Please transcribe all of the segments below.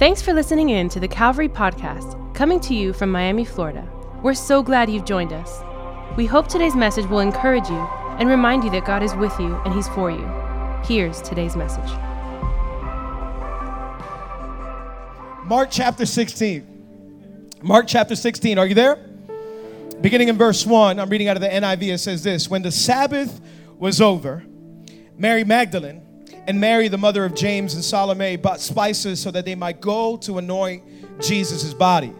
Thanks for listening in to the Calvary Podcast, coming to you from Miami, Florida. We're so glad you've joined us. We hope today's message will encourage you and remind you that God is with you and He's for you. Here's today's message. Mark chapter 16. Mark chapter 16. Are you there? Beginning in verse 1, I'm reading out of the NIV. It says this When the Sabbath was over, Mary Magdalene and Mary, the mother of James and Salome, bought spices so that they might go to anoint Jesus' body.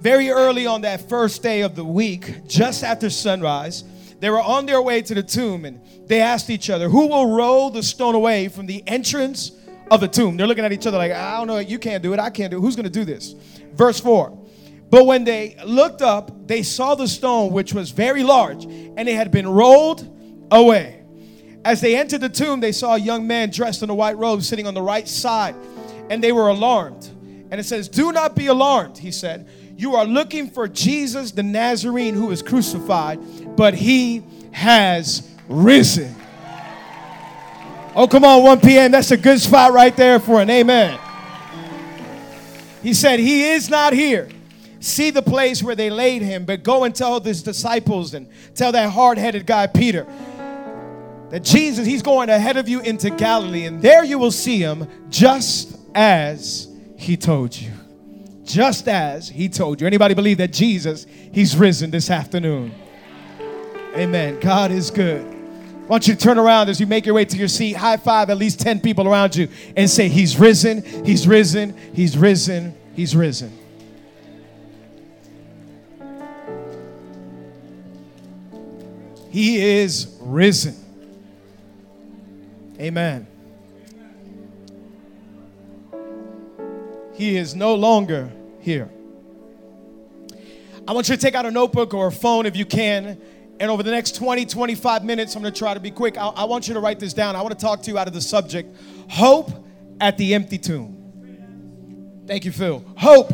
Very early on that first day of the week, just after sunrise, they were on their way to the tomb and they asked each other, Who will roll the stone away from the entrance of the tomb? They're looking at each other like, I don't know, you can't do it, I can't do it. Who's going to do this? Verse 4. But when they looked up, they saw the stone, which was very large, and it had been rolled away. As they entered the tomb, they saw a young man dressed in a white robe sitting on the right side, and they were alarmed. And it says, Do not be alarmed, he said. You are looking for Jesus the Nazarene who was crucified, but he has risen. Oh, come on, 1 p.m. That's a good spot right there for an amen. He said, He is not here. See the place where they laid him, but go and tell his disciples and tell that hard headed guy, Peter, that Jesus, he's going ahead of you into Galilee, and there you will see him just as he told you. Just as he told you. Anybody believe that Jesus, he's risen this afternoon? Amen. God is good. I want you to turn around as you make your way to your seat, high five at least 10 people around you, and say, He's risen, He's risen, He's risen, He's risen. He is risen. Amen. He is no longer here. I want you to take out a notebook or a phone if you can. And over the next 20, 25 minutes, I'm going to try to be quick. I, I, want you to write this down. I want to talk to you out of the subject Hope at the Empty Tomb. Thank you, Phil. Hope.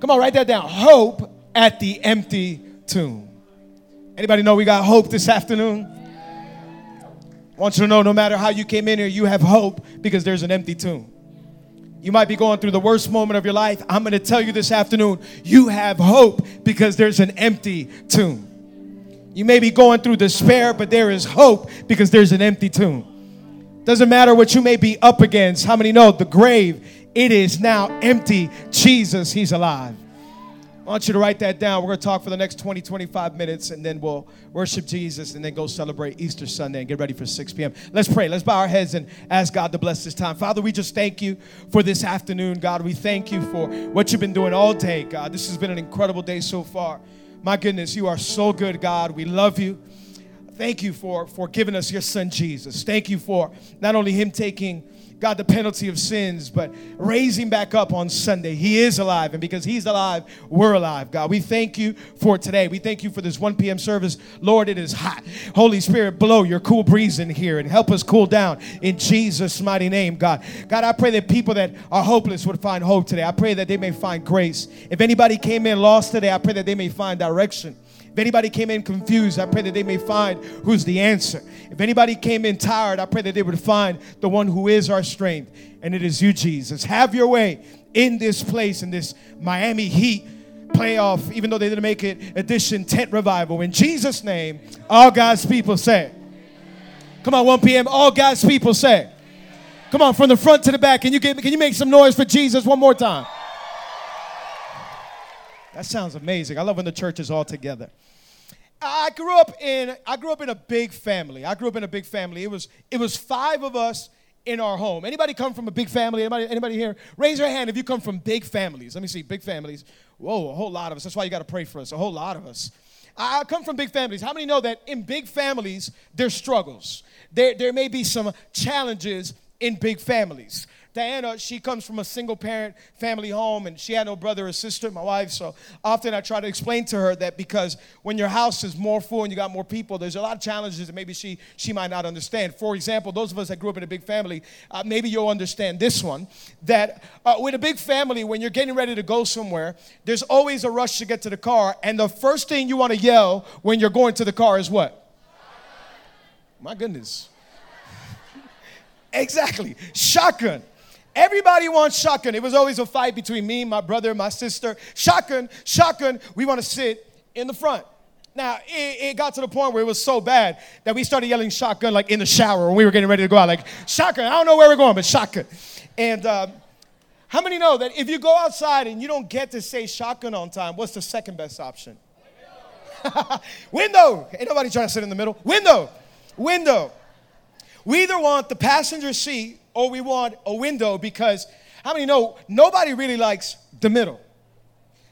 Come on, write that down. Hope at the Empty Tomb. Anybody know we got hope this afternoon? Want you to know no matter how you came in here, you have hope because there's an empty tomb. You might be going through the worst moment of your life. I'm going to tell you this afternoon, you have hope because there's an empty tomb. You may be going through despair, but there is hope because there's an empty tomb. Doesn't matter what you may be up against. How many know the grave? It is now empty. Jesus, He's alive. I want you to write that down. We're going to talk for the next 20, 25 minutes, and then we'll worship Jesus and then go celebrate Easter Sunday and get ready for 6 p.m. Let's pray. Let's bow our heads and ask God to bless this time. Father, we just thank you for this afternoon, God. We thank you for what you've been doing all day, God. This has been an incredible day so far. My goodness, you are so good, God. We love you. Thank you for, for giving us your son, Jesus. Thank you for not only him taking God, the penalty of sins, but raise him back up on Sunday. He is alive, and because he's alive, we're alive, God. We thank you for today. We thank you for this 1 p.m. service. Lord, it is hot. Holy Spirit, blow your cool breeze in here and help us cool down in Jesus' mighty name, God. God, I pray that people that are hopeless would find hope today. I pray that they may find grace. If anybody came in lost today, I pray that they may find direction. If anybody came in confused, I pray that they may find who's the answer. If anybody came in tired, I pray that they would find the one who is our strength, and it is you, Jesus. Have your way in this place, in this Miami Heat playoff, even though they didn't make it, edition tent revival. In Jesus' name, all God's people say. Come on, 1 p.m. All God's people say. Come on, from the front to the back. Can you get can you make some noise for Jesus one more time? That sounds amazing. I love when the church is all together. I grew up in I grew up in a big family. I grew up in a big family. It was it was five of us in our home. Anybody come from a big family? Anybody anybody here? Raise your hand if you come from big families. Let me see, big families. Whoa, a whole lot of us. That's why you got to pray for us. A whole lot of us. I come from big families. How many know that in big families there's struggles? There there may be some challenges in big families. Diana, she comes from a single parent family home and she had no brother or sister, my wife. So often I try to explain to her that because when your house is more full and you got more people, there's a lot of challenges that maybe she, she might not understand. For example, those of us that grew up in a big family, uh, maybe you'll understand this one that uh, with a big family, when you're getting ready to go somewhere, there's always a rush to get to the car. And the first thing you want to yell when you're going to the car is what? My goodness. exactly. Shotgun. Everybody wants shotgun. It was always a fight between me, my brother, my sister. Shotgun, shotgun. We want to sit in the front. Now, it, it, got to the point where it was so bad that we started yelling shotgun like in the shower when we were getting ready to go out. Like, shotgun, I don't know where we're going, but shotgun. And um, how many know that if you go outside and you don't get to say shotgun on time, what's the second best option? Window. Ain't nobody trying to sit in the middle. Window. Window. We either want the passenger seat or we want a window because how many know nobody really likes the middle?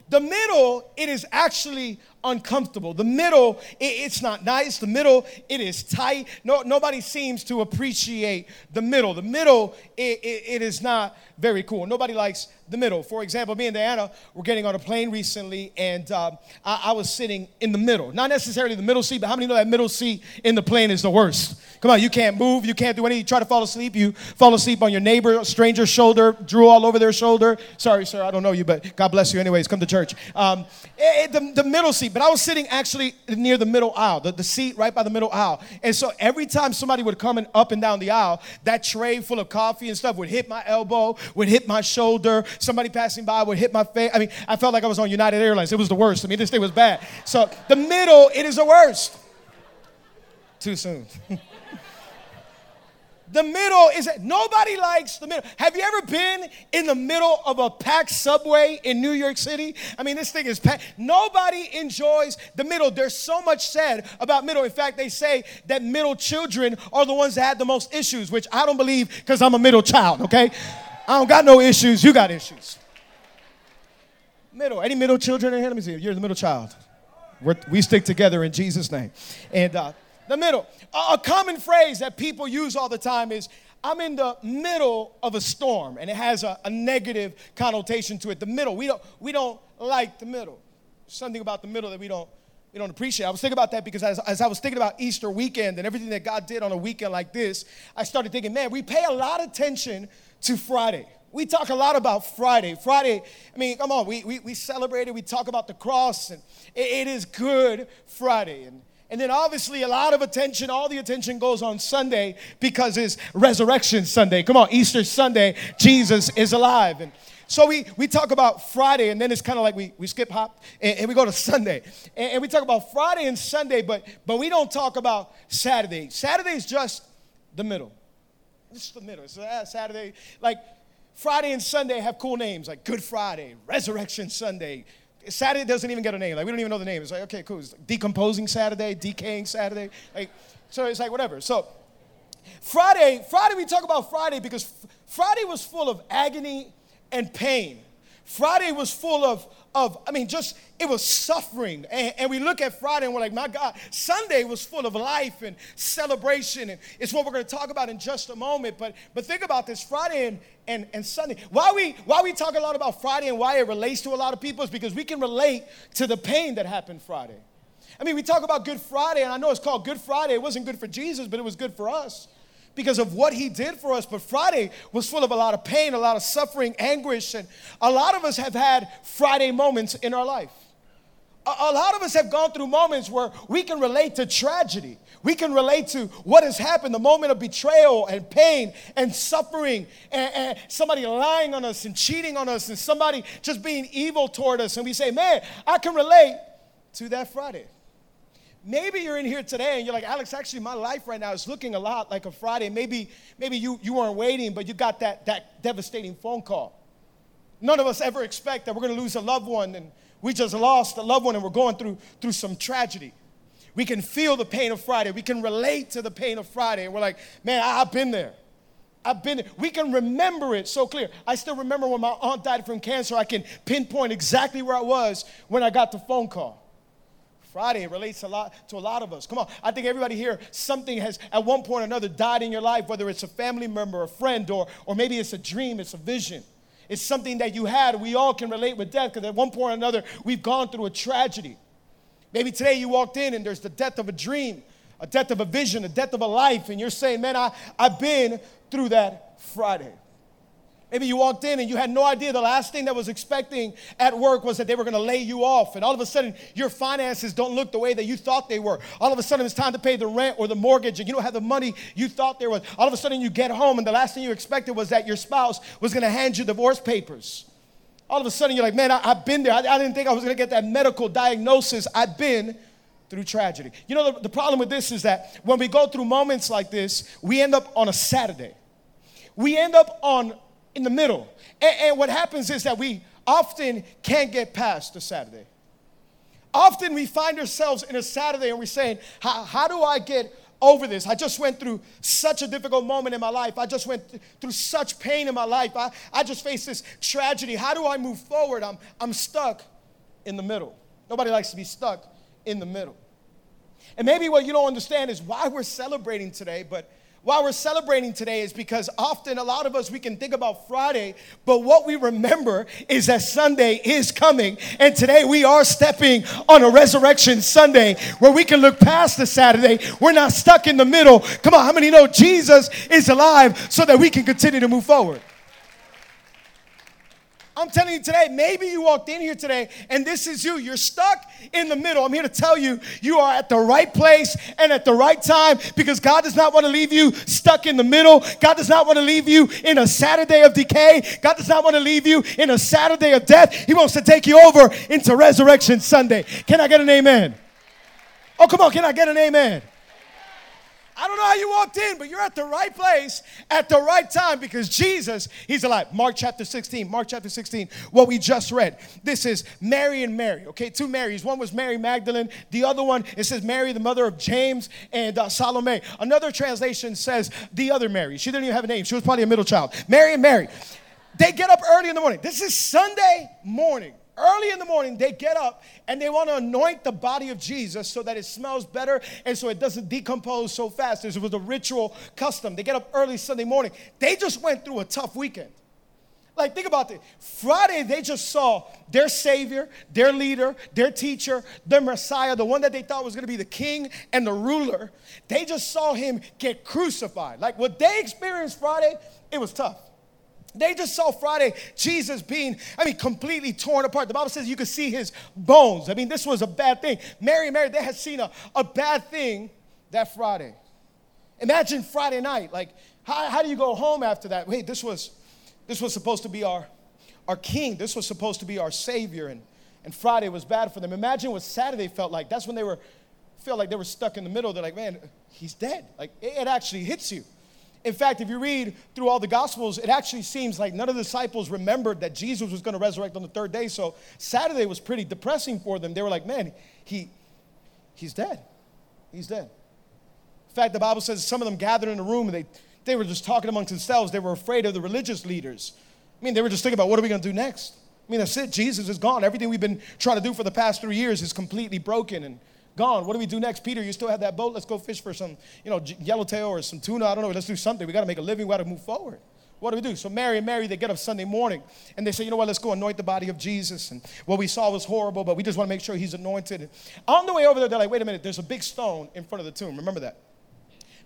The middle, it is actually uncomfortable. The middle, it, it's not nice. The middle, it is tight. No, nobody seems to appreciate the middle. The middle, it, it, it is not very cool. Nobody likes the middle. For example, me and Diana were getting on a plane recently, and um, I, I, was sitting in the middle. Not necessarily the middle seat, but how many know that middle seat in the plane is the worst? Come on, you can't move, you can't do anything. You try to fall asleep, you fall asleep on your neighbor, stranger's shoulder, drew all over their shoulder. Sorry, sir, I don't know you, but God bless you. Anyways, come to church. Um, it, the, the middle seat, but I was sitting actually near the middle aisle, the, the seat right by the middle aisle. And so every time somebody would come in, up and down the aisle, that tray full of coffee and stuff would hit my elbow, would hit my shoulder. Somebody passing by would hit my face. I mean, I felt like I was on United Airlines. It was the worst. I mean, this thing was bad. So the middle, it is the worst. Too soon. The middle is nobody likes the middle. Have you ever been in the middle of a packed subway in New York City? I mean, this thing is packed. Nobody enjoys the middle. There's so much said about middle. In fact, they say that middle children are the ones that had the most issues, which I don't believe because I'm a middle child, okay? I don't got no issues. You got issues. Middle. Any middle children in here? Let me see. You're the middle child. We're, we stick together in Jesus' name. And uh, the middle. A, a common phrase that people use all the time is, I'm in the middle of a storm, and it has a, a, negative connotation to it. The middle, we don't, we don't like the middle. Something about the middle that we don't, we don't appreciate. I was thinking about that because as, as I was thinking about Easter weekend and everything that God did on a weekend like this, I started thinking, man, we pay a lot of attention to Friday. We talk a lot about Friday. Friday, I mean, come on, we, we, we celebrate it, we talk about the cross, and it, it is Good Friday. And, and then obviously a lot of attention, all the attention goes on Sunday because it's Resurrection Sunday. Come on, Easter Sunday, Jesus is alive. And so we, we talk about Friday, and then it's kind of like we, we skip hop and, and we go to Sunday. And, and, we talk about Friday and Sunday, but, but we don't talk about Saturday. Saturday is just the middle. It's the middle. Saturday. Like Friday and Sunday have cool names like Good Friday, Resurrection Sunday. Saturday doesn't even get a name. Like we don't even know the name. It's like okay, cool. It's decomposing Saturday, decaying Saturday. Like so, it's like whatever. So Friday, Friday we talk about Friday because Friday was full of agony and pain. Friday was full of, of I mean, just, it was suffering. And, and, we look at Friday and we're like, my God, Sunday was full of life and celebration. And it's what we're going to talk about in just a moment. But, but think about this Friday and, and, and Sunday. Why we, why we talk a lot about Friday and why it relates to a lot of people is because we can relate to the pain that happened Friday. I mean, we talk about Good Friday, and I know it's called Good Friday. It wasn't good for Jesus, but it was good for us because of what he did for us. But Friday was full of a lot of pain, a lot of suffering, anguish, and a lot of us have had Friday moments in our life. A, a lot of us have gone through moments where we can relate to tragedy. We can relate to what has happened, the moment of betrayal and pain and suffering, and, and somebody lying on us and cheating on us, and somebody just being evil toward us. And we say, Man, I can relate to that Friday. Maybe you're in here today and you're like, Alex, actually, my life right now is looking a lot like a Friday. Maybe, maybe you, you weren't waiting, but you got that, that devastating phone call. None of us ever expect that we're going to lose a loved one, and we just lost a loved one and we're going through, through some tragedy. We can feel the pain of Friday. We can relate to the pain of Friday, and we're like, man, I've been there. I've been there. We can remember it so clear. I still remember when my aunt died from cancer. I can pinpoint exactly where I was when I got the phone call. Friday It relates a lot to a lot of us. Come on, I think everybody here, something has at one point or another died in your life, whether it's a family member, a friend, or, or maybe it's a dream, it's a vision. It's something that you had. We all can relate with death because at one point or another, we've gone through a tragedy. Maybe today you walked in and there's the death of a dream, a death of a vision, a death of a life, and you're saying, Man, I, I've been through that Friday. Maybe you walked in and you had no idea the last thing that was expecting at work was that they were going to lay you off. And all of a sudden, your finances don't look the way that you thought they were. All of a sudden, it's time to pay the rent or the mortgage, and you don't have the money you thought there was. All of a sudden, you get home, and the last thing you expected was that your spouse was going to hand you divorce papers. All of a sudden, you're like, man, I, have been there. I, I didn't think I was going to get that medical diagnosis. I've been through tragedy. You know, the, the problem with this is that when we go through moments like this, we end up on a Saturday. We end up on in the middle. And, and what happens is that we often can't get past the Saturday. Often we find ourselves in a Saturday and we're saying, how, do I get over this? I just went through such a difficult moment in my life. I just went th- through such pain in my life. I, I just faced this tragedy. How do I move forward? I'm, I'm stuck in the middle. Nobody likes to be stuck in the middle. And maybe what you don't understand is why we're celebrating today, but why we're celebrating today is because often a lot of us we can think about Friday, but what we remember is that Sunday is coming. And today we are stepping on a resurrection Sunday where we can look past the Saturday. We're not stuck in the middle. Come on, how many know Jesus is alive so that we can continue to move forward? I'm telling you today, maybe you walked in here today and this is you. You're stuck in the middle. I'm here to tell you, you are at the right place and at the right time because God does not want to leave you stuck in the middle. God does not want to leave you in a Saturday of decay. God does not want to leave you in a Saturday of death. He wants to take you over into Resurrection Sunday. Can I get an amen? Oh, come on, can I get an amen? I don't know how you walked in, but you're at the right place at the right time because Jesus, He's alive. Mark chapter 16, Mark chapter 16, what we just read. This is Mary and Mary, okay? Two Marys. One was Mary Magdalene, the other one, it says Mary, the mother of James and uh, Salome. Another translation says the other Mary. She didn't even have a name, she was probably a middle child. Mary and Mary. They get up early in the morning. This is Sunday morning early in the morning, they get up and they want to anoint the body of Jesus so that it smells better and so it doesn't decompose so fast. This was a ritual custom. They get up early Sunday morning. They just went through a tough weekend. Like, think about this. Friday, they just saw their Savior, their leader, their teacher, their Messiah, the one that they thought was gonna be the king and the ruler. They just saw him get crucified. Like, what they experienced Friday, it was tough. They just saw Friday Jesus being, I mean, completely torn apart. The Bible says you could see his bones. I mean, this was a bad thing. Mary Mary, they had seen a, a bad thing that Friday. Imagine Friday night. Like, how, how do you go home after that? Wait, this was this was supposed to be our our king. This was supposed to be our savior. And and Friday was bad for them. Imagine what Saturday felt like. That's when they were felt like they were stuck in the middle. They're like, man, he's dead. Like it, it actually hits you. In fact, if you read through all the Gospels, it actually seems like none of the disciples remembered that Jesus was going to resurrect on the third day. So Saturday was pretty depressing for them. They were like, man, he, he's dead. He's dead. In fact, the Bible says some of them gathered in a room and they, they were just talking amongst themselves. They were afraid of the religious leaders. I mean, they were just thinking about what are we going to do next? I mean, that's it. Jesus is gone. Everything we've been trying to do for the past three years is completely broken. And gone. What do we do next? Peter, you still have that boat? Let's go fish for some, you know, yellowtail or some tuna. I don't know. Let's do something. We got to make a living. We got to move forward. What do we do? So Mary and Mary, they get up Sunday morning and they say, you know what, let's go anoint the body of Jesus. And what we saw was horrible, but we just want to make sure he's anointed. And on the way over there, they're like, wait a minute, there's a big stone in front of the tomb. Remember that?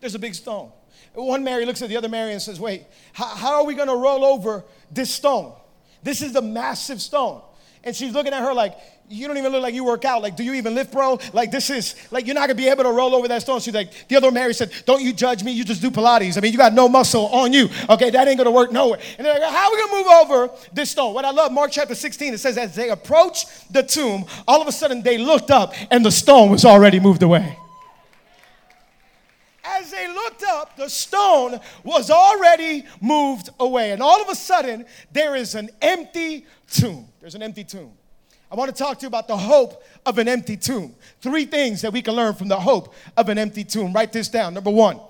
There's a big stone. One Mary looks at the other Mary and says, wait, how, how are we going to roll over this stone? This is the massive stone. And she's looking at her like, you don't even look like you work out. Like, do you even lift, bro? Like, this is, like, you're not gonna be able to roll over that stone. She's like, the other Mary said, don't you judge me, you just do Pilates. I mean, you got no muscle on you. Okay, that ain't gonna work nowhere. And they're like, how are we gonna move over this stone? What I love, Mark chapter 16, it says, as they approached the tomb, all of a sudden they looked up and the stone was already moved away. As they looked up, the stone was already moved away. And all of a sudden, there is an empty tomb. There's an empty tomb. I want to talk to you about the hope of an empty tomb. Three things that we can learn from the hope of an empty tomb. Write this down. Number one,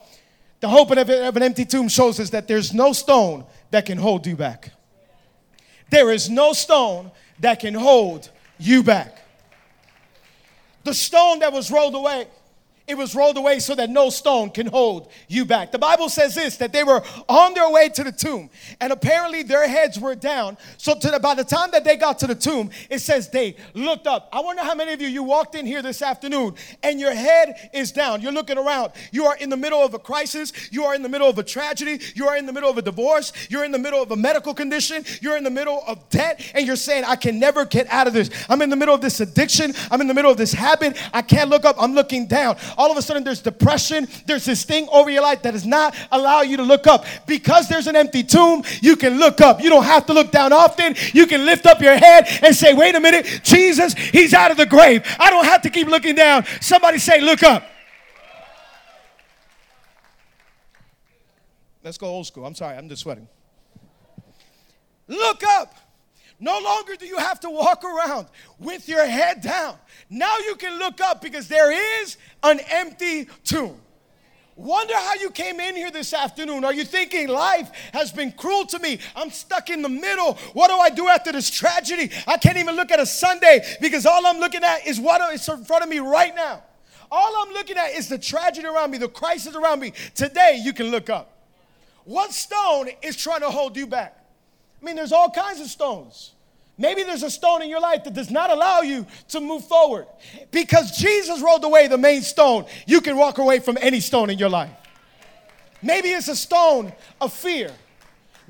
the hope of an empty tomb shows us that there's no stone that can hold you back. There is no stone that can hold you back. The stone that was rolled away, it was rolled away so that no stone can hold you back. The Bible says this that they were on their way to the tomb, and apparently their heads were down. So the, by the time that they got to the tomb, it says they looked up. I wonder how many of you you walked in here this afternoon and your head is down. You're looking around. You are in the middle of a crisis. You are in the middle of a tragedy. You are in the middle of a divorce. You're in the middle of a medical condition. You're in the middle of debt, and you're saying, "I can never get out of this. I'm in the middle of this addiction. I'm in the middle of this habit. I can't look up. I'm looking down." All of a sudden, there's depression. There's this thing over your life that does not allow you to look up. Because there's an empty tomb, you can look up. You don't have to look down often. You can lift up your head and say, "Wait a minute, Jesus, He's out of the grave. I don't have to keep looking down." Somebody say, "Look up." Let's go old school. I'm sorry, I'm just sweating. Look up. No longer do you have to walk around with your head down. Now you can look up because there is an empty tomb. Wonder how you came in here this afternoon. Are you thinking life has been cruel to me? I'm stuck in the middle. What do I do after this tragedy? I can't even look at a Sunday because all I'm looking at is what is in front of me right now. All I'm looking at is the tragedy around me, the crisis around me. Today, you can look up. What stone is trying to hold you back? I mean, there's all kinds of stones. Maybe there's a stone in your life that does not allow you to move forward. Because Jesus rolled away the main stone, you can walk away from any stone in your life. Maybe it's a stone of fear.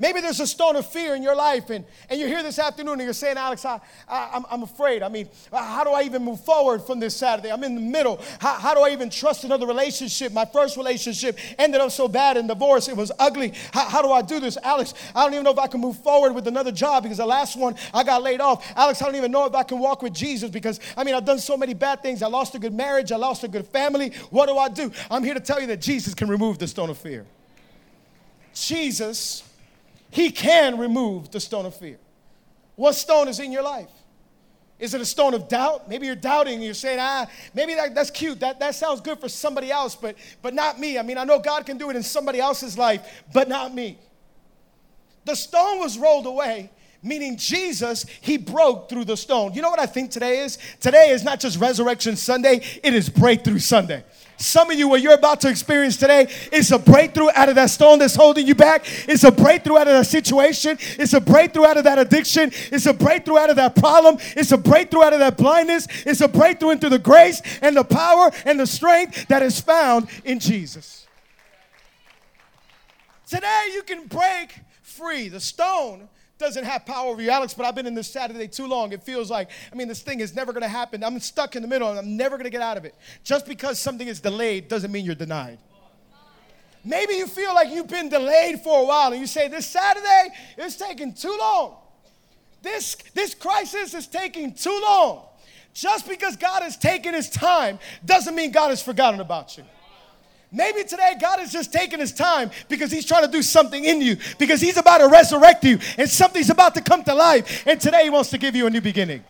Maybe there's a stone of fear in your life, and, and you're here this afternoon and you're saying, Alex, I, I, am I'm afraid. I mean, how do I even move forward from this Saturday? I'm in the middle. How, how do I even trust another relationship? My first relationship ended up so bad in divorce, it was ugly. How, how do I do this? Alex, I don't even know if I can move forward with another job because the last one I got laid off. Alex, I don't even know if I can walk with Jesus because, I mean, I've done so many bad things. I lost a good marriage, I lost a good family. What do I do? I'm here to tell you that Jesus can remove the stone of fear. Jesus he can remove the stone of fear. What stone is in your life? Is it a stone of doubt? Maybe you're doubting you're saying, ah, maybe that, that's cute. That, that sounds good for somebody else, but, but not me. I mean, I know God can do it in somebody else's life, but not me. The stone was rolled away, meaning Jesus, he broke through the stone. You know what I think today is? Today is not just Resurrection Sunday, it is Breakthrough Sunday. Some of you, what you're about to experience today is a breakthrough out of that stone that's holding you back. It's a breakthrough out of that situation. It's a breakthrough out of that addiction. It's a breakthrough out of that problem. It's a breakthrough out of that blindness. It's a breakthrough into the grace and the power and the strength that is found in Jesus. Today, you can break free. The stone doesn't have power over you, Alex, but I've been in this Saturday too long. It feels like, I mean, this thing is never going to happen. I'm stuck in the middle and I'm never going to get out of it. Just because something is delayed doesn't mean you're denied. Maybe you feel like you've been delayed for a while and you say, This Saturday is taking too long. This, this crisis is taking too long. Just because God has taken his time doesn't mean God has forgotten about you. Maybe today God is just taking his time because he's trying to do something in you, because he's about to resurrect you, and something's about to come to life. And today he wants to give you a new beginning.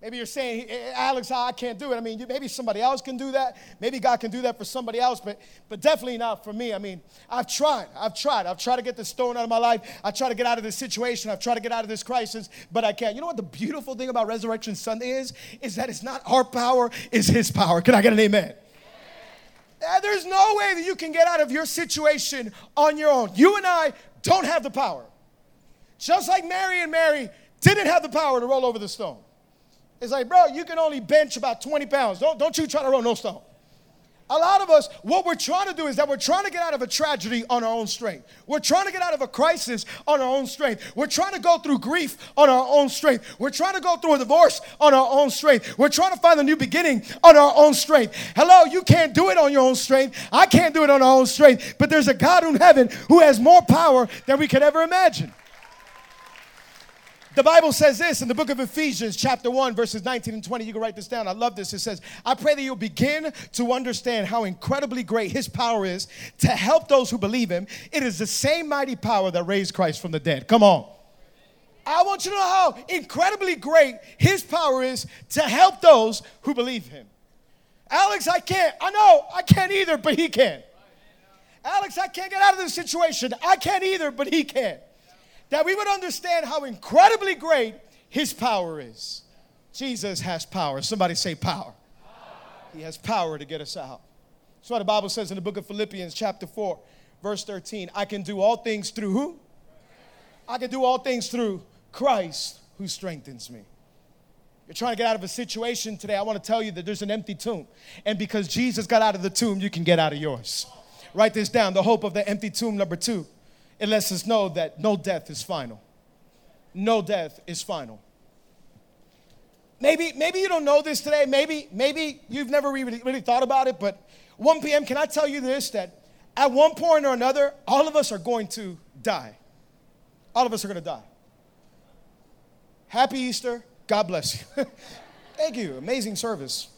Maybe you're saying, Alex, I can't do it. I mean, maybe somebody else can do that. Maybe God can do that for somebody else, but, but definitely not for me. I mean, I've tried. I've tried. I've tried to get the stone out of my life. I try to get out of this situation. I've tried to get out of this crisis, but I can't. You know what the beautiful thing about Resurrection Sunday is? Is that it's not our power, it's His power. Can I get an amen? There's no way that you can get out of your situation on your own. You and I don't have the power. Just like Mary and Mary didn't have the power to roll over the stone. It's like, bro, you can only bench about 20 pounds. Don't, don't you try to roll no stone. A lot of us, what we're trying to do is that we're trying to get out of a tragedy on our own strength. We're trying to get out of a crisis on our own strength. We're trying to go through grief on our own strength. We're trying to go through a divorce on our own strength. We're trying to find a new beginning on our own strength. Hello, you can't do it on your own strength. I can't do it on our own strength. But there's a God in heaven who has more power than we could ever imagine. The Bible says this in the book of Ephesians, chapter 1, verses 19 and 20. You can write this down. I love this. It says, I pray that you'll begin to understand how incredibly great his power is to help those who believe him. It is the same mighty power that raised Christ from the dead. Come on. I want you to know how incredibly great his power is to help those who believe him. Alex, I can't. I know I can't either, but he can. Alex, I can't get out of this situation. I can't either, but he can that we would understand how incredibly great his power is. Jesus has power. Somebody say power. He has power to get us out. That's what the Bible says in the book of Philippians, chapter 4, verse 13. I can do all things through who? I can do all things through Christ who strengthens me. You're trying to get out of a situation today. I want to tell you that there's an empty tomb. And because Jesus got out of the tomb, you can get out of yours. Write this down the hope of the empty tomb, number two. It lets us know that no death is final. No death is final. Maybe, maybe you don't know this today. Maybe, maybe you've never really, really thought about it, but 1 p.m., can I tell you this? That at one point or another, all of us are going to die. All of us are going to die. Happy Easter. God bless you. Thank you. Amazing service.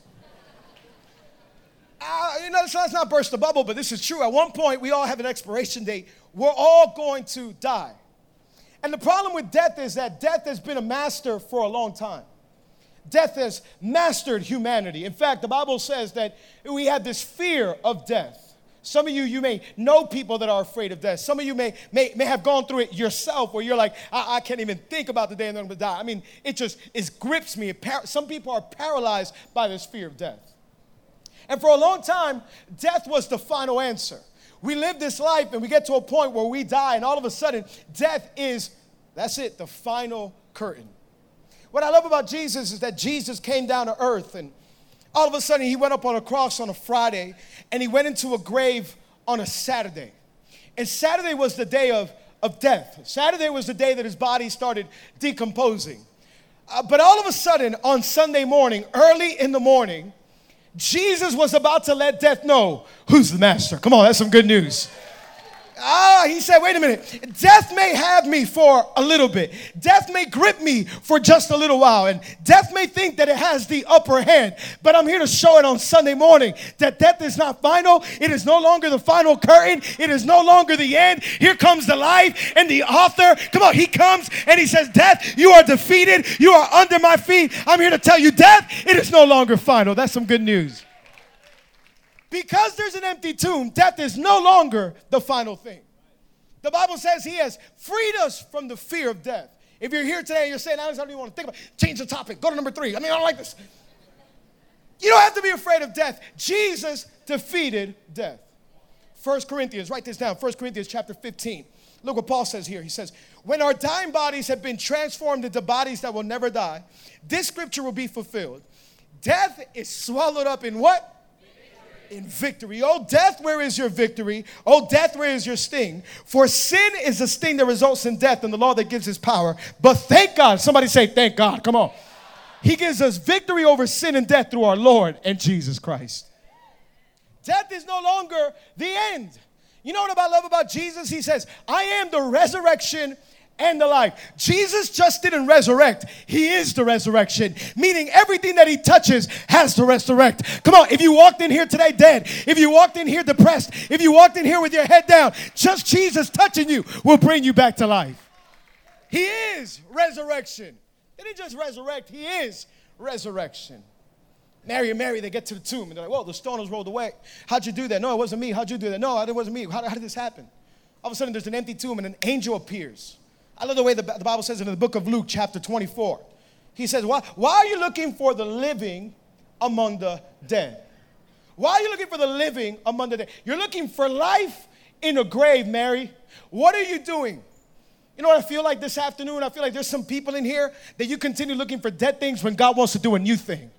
Uh, you know, let's not burst the bubble, but this is true. At one point, we all have an expiration date. We're all going to die. And the problem with death is that death has been a master for a long time. Death has mastered humanity. In fact, the Bible says that we have this fear of death. Some of you, you may know people that are afraid of death. Some of you may, may, may have gone through it yourself where you're like, I, I can't even think about the day I'm going to die. I mean, it just it grips me. Par- some people are paralyzed by this fear of death. And for a long time, death was the final answer. We live this life and we get to a point where we die, and all of a sudden, death is, that's it, the final curtain. What I love about Jesus is that Jesus came down to earth and all of a sudden, he went up on a cross on a Friday and he went into a grave on a Saturday. And Saturday was the day of, of death. Saturday was the day that his body started decomposing. Uh, but all of a sudden, on Sunday morning, early in the morning, Jesus was about to let death know who's the master. Come on, that's some good news. Ah, he said, wait a minute. Death may have me for a little bit. Death may grip me for just a little while. And death may think that it has the upper hand. But I'm here to show it on Sunday morning that death is not final. It is no longer the final curtain. It is no longer the end. Here comes the life and the author. Come on, he comes and he says, Death, you are defeated. You are under my feet. I'm here to tell you, death, it is no longer final. That's some good news. Because there's an empty tomb, death is no longer the final thing. The Bible says he has freed us from the fear of death. If you're here today and you're saying, I don't even want to think about it, change the topic, go to number three. I mean, I don't like this. You don't have to be afraid of death. Jesus defeated death. First Corinthians, write this down. First Corinthians chapter 15. Look what Paul says here. He says, When our dying bodies have been transformed into bodies that will never die, this scripture will be fulfilled. Death is swallowed up in what? In victory. Oh, death, where is your victory? Oh, death, where is your sting? For sin is the sting that results in death, and the law that gives us power. But thank God, somebody say, thank God. Come on. He gives us victory over sin and death through our Lord and Jesus Christ. Death is no longer the end. You know what I love about Jesus? He says, I am the resurrection and the life. Jesus just didn't resurrect, He is the resurrection, meaning everything that He touches has to resurrect. Come on, if you walked in here today dead, if you walked in here depressed, if you walked in here with your head down, just Jesus touching you will bring you back to life. He is resurrection. He didn't just resurrect, He is resurrection. Mary and Mary, they get to the tomb and they're like, whoa, the stone was rolled away. How'd you do that? No, it wasn't me. How'd you do that? No, it wasn't me. How, how did this happen? All of a sudden, there's an empty tomb and an angel appears. I love the way the, the Bible says in the book of Luke, chapter 24. He says, why, why are you looking for the living among the dead? Why are you looking for the living among the dead? You're looking for life in a grave, Mary. What are you doing? You know what I feel like this afternoon? I feel like there's some people in here that you continue looking for dead things when God wants to do a new thing.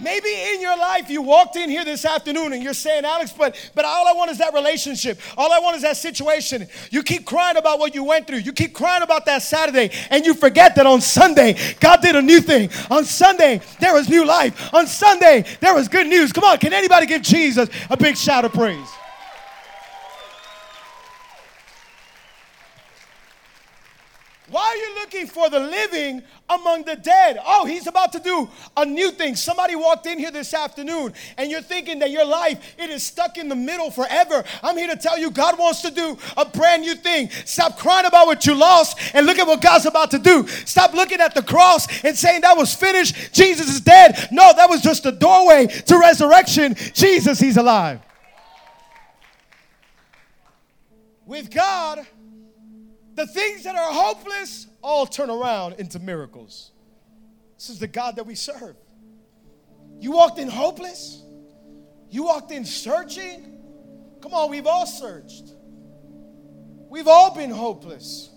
Maybe in your life you walked in here this afternoon and you're saying, Alex, but but all I want is that relationship. All I want is that situation. You keep crying about what you went through. You keep crying about that Saturday, and you forget that on Sunday God did a new thing. On Sunday there was new life. On Sunday there was good news. Come on, can anybody give Jesus a big shout of praise? Why are you looking for the living among the dead? Oh, he's about to do a new thing. Somebody walked in here this afternoon and you're thinking that your life it is stuck in the middle forever. I'm here to tell you God wants to do a brand new thing. Stop crying about what you lost and look at what God's about to do. Stop looking at the cross and saying that was finished. Jesus is dead. No, that was just a doorway to resurrection. Jesus, he's alive. With God, the things that are hopeless all turn around into miracles. This is the God that we serve. You walked in hopeless? You walked in searching? Come on, we've all searched. We've all been hopeless.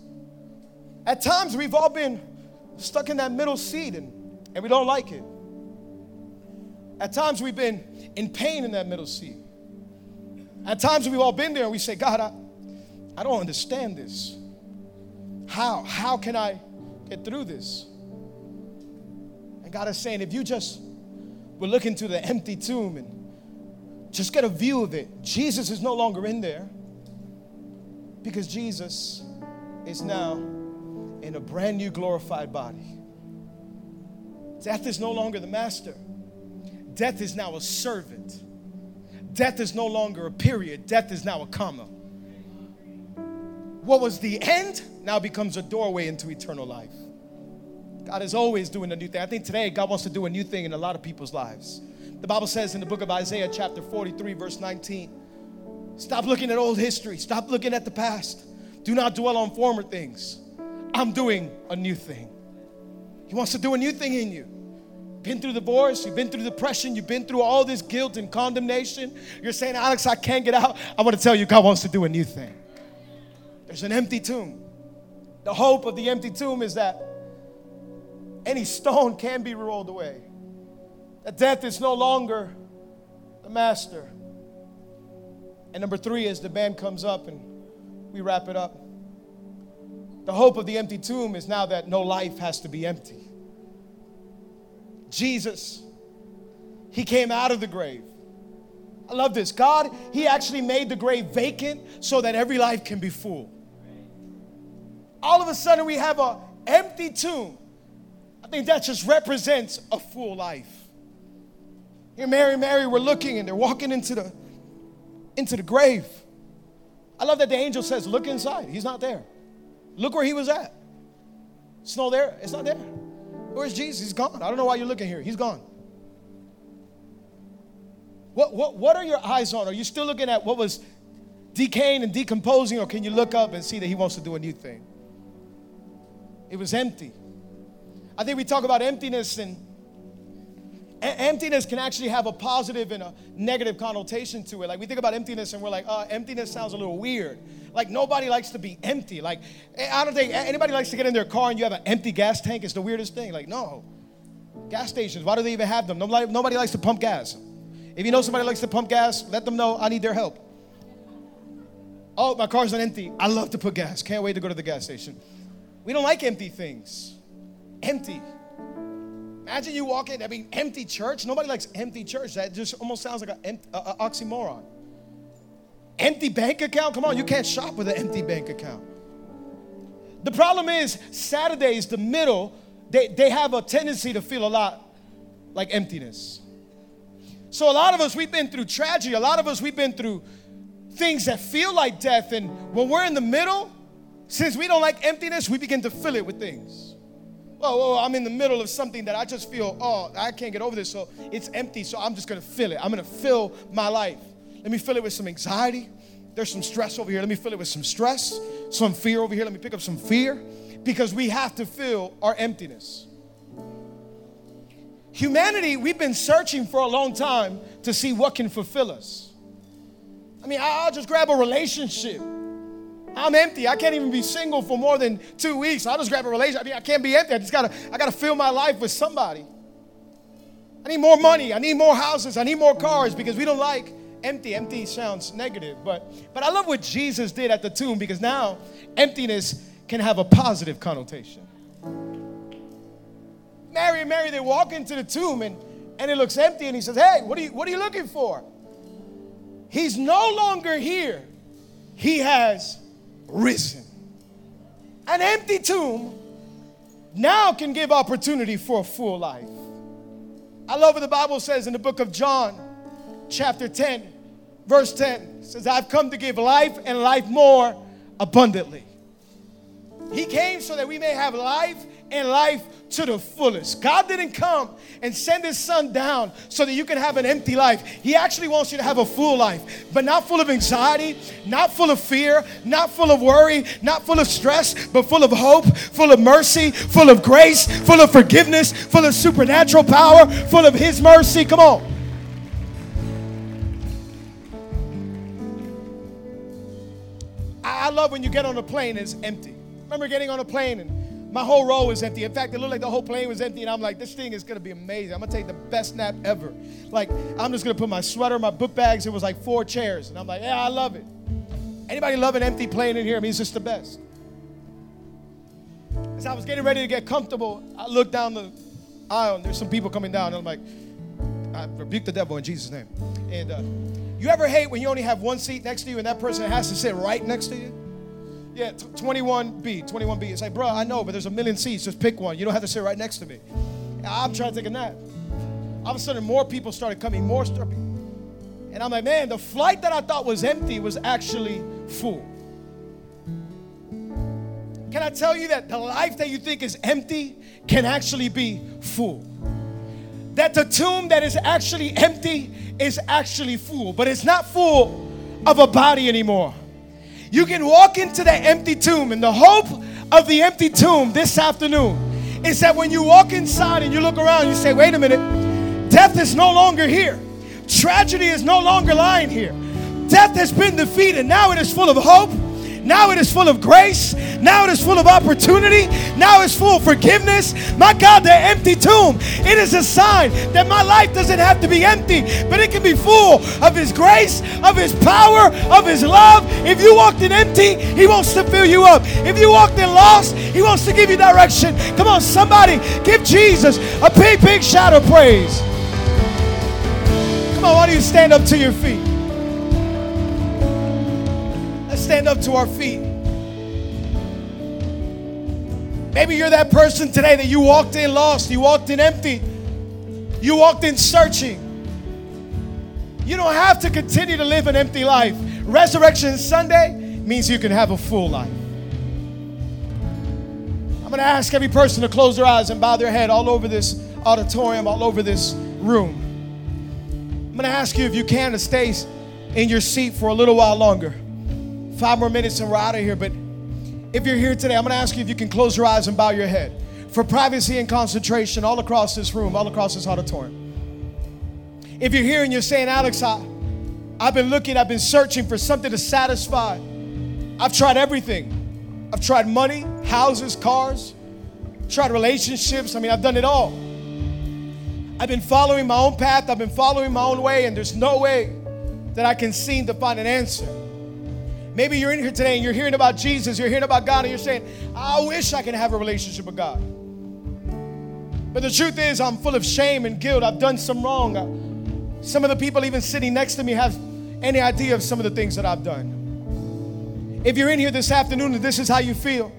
At times, we've all been stuck in that middle seat and, and we don't like it. At times, we've been in pain in that middle seat. At times, we've all been there and we say, God, I, I don't understand this. How? How can I get through this? And God is saying, if you just would look into the empty tomb and just get a view of it, Jesus is no longer in there because Jesus is now in a brand new glorified body. Death is no longer the master, death is now a servant. Death is no longer a period, death is now a comma. What was the end now becomes a doorway into eternal life. God is always doing a new thing. I think today God wants to do a new thing in a lot of people's lives. The Bible says in the book of Isaiah, chapter 43, verse 19, stop looking at old history, stop looking at the past. Do not dwell on former things. I'm doing a new thing. He wants to do a new thing in you. Been through divorce, you've been through depression, you've been through all this guilt and condemnation. You're saying, Alex, I can't get out. I want to tell you, God wants to do a new thing. There's an empty tomb. The hope of the empty tomb is that any stone can be rolled away. That death is no longer the master. And number three is the band comes up and we wrap it up. The hope of the empty tomb is now that no life has to be empty. Jesus, He came out of the grave. I love this. God, He actually made the grave vacant so that every life can be full. All of a sudden, we have an empty tomb I think that just represents a full life. Here, Mary, Mary, we're looking and they're walking into the into the grave. I love that the angel says, Look inside. He's not there. Look where he was at. It's not there. It's not there. Where's Jesus? He's gone. I don't know why you're looking here. He's gone. What, what, what are your eyes on? Are you still looking at what was decaying and decomposing, or can you look up and see that he wants to do a new thing? It was empty. I think we talk about emptiness and emptiness can actually have a positive and a negative connotation to it. Like we think about emptiness and we're like, oh, emptiness sounds a little weird. Like nobody likes to be empty. Like I don't think anybody likes to get in their car and you have an empty gas tank. It's the weirdest thing. Like no, gas stations. Why do they even have them? Nobody, nobody likes to pump gas. If you know somebody likes to pump gas, let them know I need their help. Oh, my car's not empty. I love to put gas. Can't wait to go to the gas station. We don't like empty things empty. Imagine you walk in, I mean, empty church. Nobody likes empty church. That just almost sounds like an oxymoron. Empty bank account? Come on, you can't shop with an empty bank account. The problem is, Saturdays, the middle, they, they have a tendency to feel a lot like emptiness. So, a lot of us, we've been through tragedy. A lot of us, we've been through things that feel like death. And when we're in the middle, since we don't like emptiness, we begin to fill it with things. Oh, oh, I'm in the middle of something that I just feel, oh, I can't get over this. So it's empty. So I'm just to fill it. I'm to fill my life. Let me fill it with some anxiety. There's some stress over here. Let me fill it with some stress, some fear over here. Let me pick up some fear because we have to fill our emptiness. Humanity, we've been searching for a long time to see what can fulfill us. I mean, I'll just grab a relationship. I'm empty. I can't even be single for more than two weeks. I'll just grab a relationship. I mean, I can't be empty. I just gotta, I gotta fill my life with somebody. I need more money. I need more houses. I need more cars because we don't like empty. Empty sounds negative, but but I love what Jesus did at the tomb because now emptiness can have a positive connotation. Mary and Mary, they walk into the tomb and, and it looks empty, and he says, Hey, what are you what are you looking for? He's no longer here. He has risen. An empty tomb now can give opportunity for a full life. I love what the Bible says in the book of John, chapter 10, verse 10. Says, I've come to give life and life more abundantly. He came so that we may have life and life to the fullest. God didn't come and send his son down so that you can have an empty life. He actually wants you to have a full life, but not full of anxiety, not full of fear, not full of worry, not full of stress, but full of hope, full of mercy, full of grace, full of forgiveness, full of supernatural power, full of his mercy. Come on. I love when you get on a plane and it's empty. Remember getting on a plane and my whole row was empty. In fact, it looked like the whole plane was empty, and I'm like, this thing is gonna be amazing. I'm gonna take the best nap ever. Like, I'm just gonna put my sweater, my book bags. It was like four chairs, and I'm like, yeah, I love it. Anybody love an empty plane in here? I mean, it's just the best. As I was getting ready to get comfortable, I looked down the aisle, and there's some people coming down, and I'm like, I rebuke the devil in Jesus' name. And uh, you ever hate when you only have one seat next to you, and that person has to sit right next to you? Yeah, 21B, 21B. It's like, bro, I know, but there's a million seats. Just pick one. You don't have to sit right next to me. I'm trying to take a nap. All of a sudden, more people started coming, more started. And I'm like, man, the flight that I thought was empty was actually full. Can I tell you that the life that you think is empty can actually be full? That the tomb that is actually empty is actually full, but it's not full of a body anymore. You can walk into that empty tomb, and the hope of the empty tomb this afternoon is that when you walk inside and you look around, you say, wait a minute, death is no longer here. Tragedy is no longer lying here. Death has been defeated. Now it is full of hope now it is full of grace. Now it is full of opportunity. Now it's full of forgiveness. My God, the empty tomb. It is a sign that my life doesn't have to be empty, but it can be full of His grace, of His power, of His love. If you walked in empty, He wants to fill you up. If you walked in lost, He wants to give you direction. Come on, somebody, give Jesus a big, big shout of praise. Come on, why don't you stand up to your feet? Stand up to our feet. Maybe you're that person today that you walked in lost, you walked in empty, you walked in searching. You don't have to continue to live an empty life. Resurrection Sunday means you can have a full life. I'm going to ask every person to close their eyes and bow their head all over this auditorium, all over this room. I'm going to ask you if you can to stay in your seat for a little while longer. Five more minutes and we're out of here. But if you're here today, I'm going to ask you if you can close your eyes and bow your head for privacy and concentration all across this room, all across this auditorium. If you're here and you're saying, Alex, I, I've been looking, I've been searching for something to satisfy. I've tried everything. I've tried money, houses, cars, tried relationships. I mean, I've done it all. I've been following my own path, I've been following my own way, and there's no way that I can seem to find an answer. Maybe you're in here today and you're hearing about Jesus, you're hearing about God, and you're saying, I wish I could have a relationship with God. But the truth is, I'm full of shame and guilt. I've done some wrong. Some of the people even sitting next to me have any idea of some of the things that I've done. If you're in here this afternoon and this is how you feel,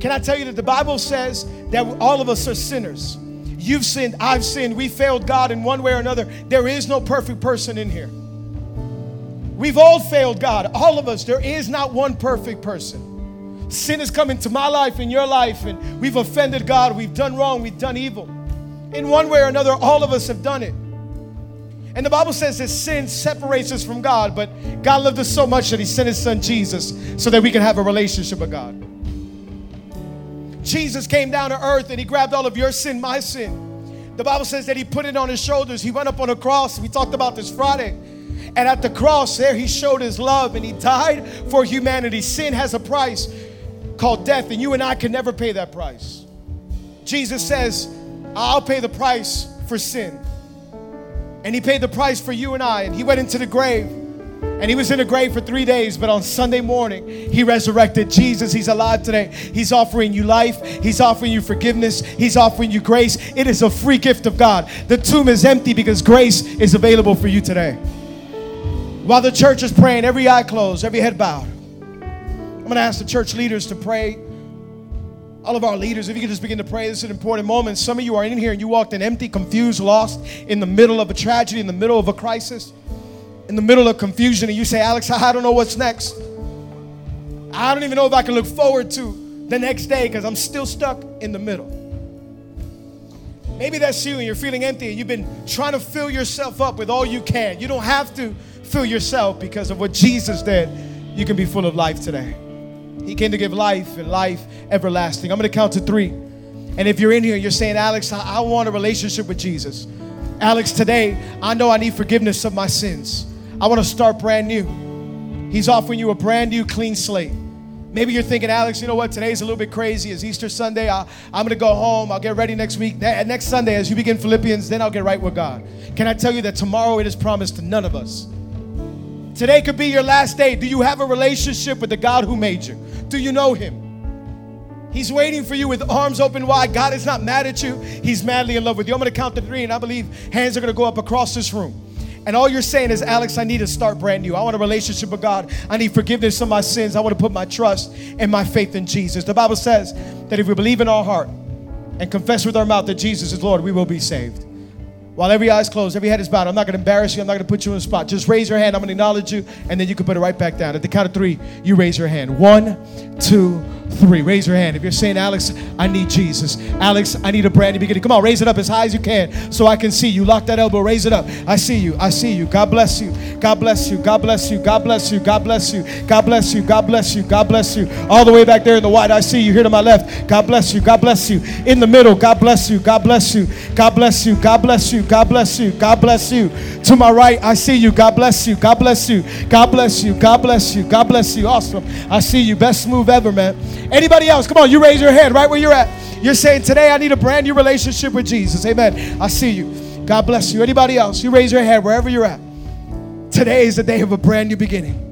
can I tell you that the Bible says that all of us are sinners? You've sinned, I've sinned, we failed God in one way or another. There is no perfect person in here. We've all failed God, all of us. There is not one perfect person. Sin has come into my life and your life, and we've offended God. We've done wrong. We've done evil. In one way or another, all of us have done it. And the Bible says that sin separates us from God, but God loved us so much that He sent His Son Jesus so that we can have a relationship with God. Jesus came down to earth and He grabbed all of your sin, my sin. The Bible says that He put it on His shoulders. He went up on a cross. We talked about this Friday. And at the cross, there he showed his love and he died for humanity. Sin has a price called death, and you and I can never pay that price. Jesus says, I'll pay the price for sin. And he paid the price for you and I, and he went into the grave. And he was in the grave for three days, but on Sunday morning, he resurrected. Jesus, he's alive today. He's offering you life, he's offering you forgiveness, he's offering you grace. It is a free gift of God. The tomb is empty because grace is available for you today. While the church is praying, every eye closed, every head bowed. I'm going to ask the church leaders to pray. All of our leaders, if you could just begin to pray, this is an important moment. Some of you are in here and you walked in empty, confused, lost, in the middle of a tragedy, in the middle of a crisis, in the middle of confusion, and you say, Alex, I don't know what's next. I don't even know if I can look forward to the next day because I'm still stuck in the middle. Maybe that's you and you're feeling empty and you've been trying to fill yourself up with all you can. You don't have to fill yourself because of what Jesus did. You can be full of life today. He came to give life and life everlasting. I'm going to count to three. And if you're in here, you're saying, Alex, I, want a relationship with Jesus. Alex, today, I know I need forgiveness of my sins. I want to start brand new. He's offering you a brand new clean slate. Maybe you're thinking, Alex, you know what? Today's a little bit crazy. It's Easter Sunday. I, am going to go home. I'll get ready next week. Next Sunday, as you begin Philippians, then I'll get right with God. Can I tell you that tomorrow it is promised to none of us? Today could be your last day. Do you have a relationship with the God who made you? Do you know Him? He's waiting for you with arms open wide. God is not mad at you, He's madly in love with you. I'm to count to three, and I believe hands are to go up across this room. And all you're saying is, Alex, I need to start brand new. I want a relationship with God. I need forgiveness of my sins. I want to put my trust and my faith in Jesus. The Bible says that if we believe in our heart and confess with our mouth that Jesus is Lord, we will be saved. While every eye's closed, every head is bowed, I'm not going to embarrass you. I'm not going to put you in a spot. Just raise your hand. I'm going to acknowledge you, and then you can put it right back down. At the count of three, you raise your hand. One, two, three. Raise your hand. If you're saying, Alex, I need Jesus. Alex, I need a brand new beginning. Come on, raise it up as high as you can so I can see you. Lock that elbow, raise it up. I see you. I see you. God bless you. God bless you. God bless you. God bless you. God bless you. God bless you. God bless you. God bless you. All the way back there in the white, I see you. Here to my left. God bless you. God bless you. In the middle, God bless you. God bless you. God bless you. God bless you. God bless you. God bless you. To my right, I see you. God bless you. God bless you. God bless you. God bless you. God bless you. Awesome. I see you. Best move ever, man. Anybody else? Come on, you raise your hand right where you're at. You're saying, Today I need a brand new relationship with Jesus. Amen. I see you. God bless you. Anybody else? You raise your hand wherever you're at. Today is the day of a brand new beginning.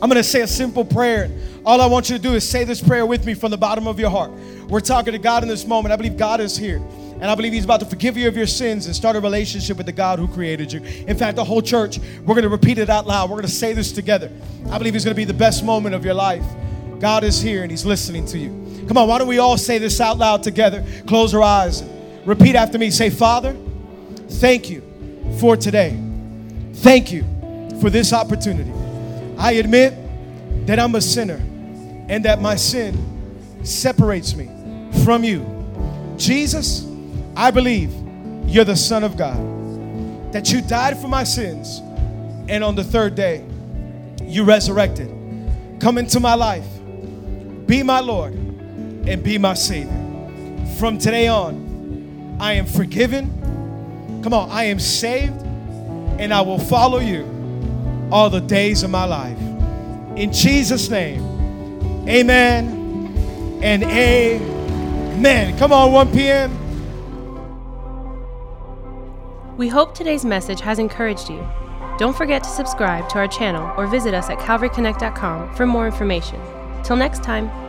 I'm going to say a simple prayer. All I want you to do is say this prayer with me from the bottom of your heart. We're talking to God in this moment. I believe God is here. And I believe He's about to forgive you of your sins and start a relationship with the God who created you. In fact, the whole church, we're going to repeat it out loud. We're going to say this together. I believe it's going to be the best moment of your life. God is here and He's listening to you. Come on, why don't we all say this out loud together? Close our eyes. Repeat after me. Say, Father, thank you for today. Thank you for this opportunity. I admit that I'm a sinner and that my sin separates me from you. Jesus, I believe you're the Son of God, that you died for my sins, and on the third day, you resurrected. Come into my life be my Lord and be my Savior. From today on, I am forgiven. Come on, I am saved and I will follow you all the days of my life. In Jesus' name, amen and amen. Come on, 1 p.m. We hope today's message has encouraged you. Don't forget to subscribe to our channel or visit us at calvaryconnect.com for more information. Till next time.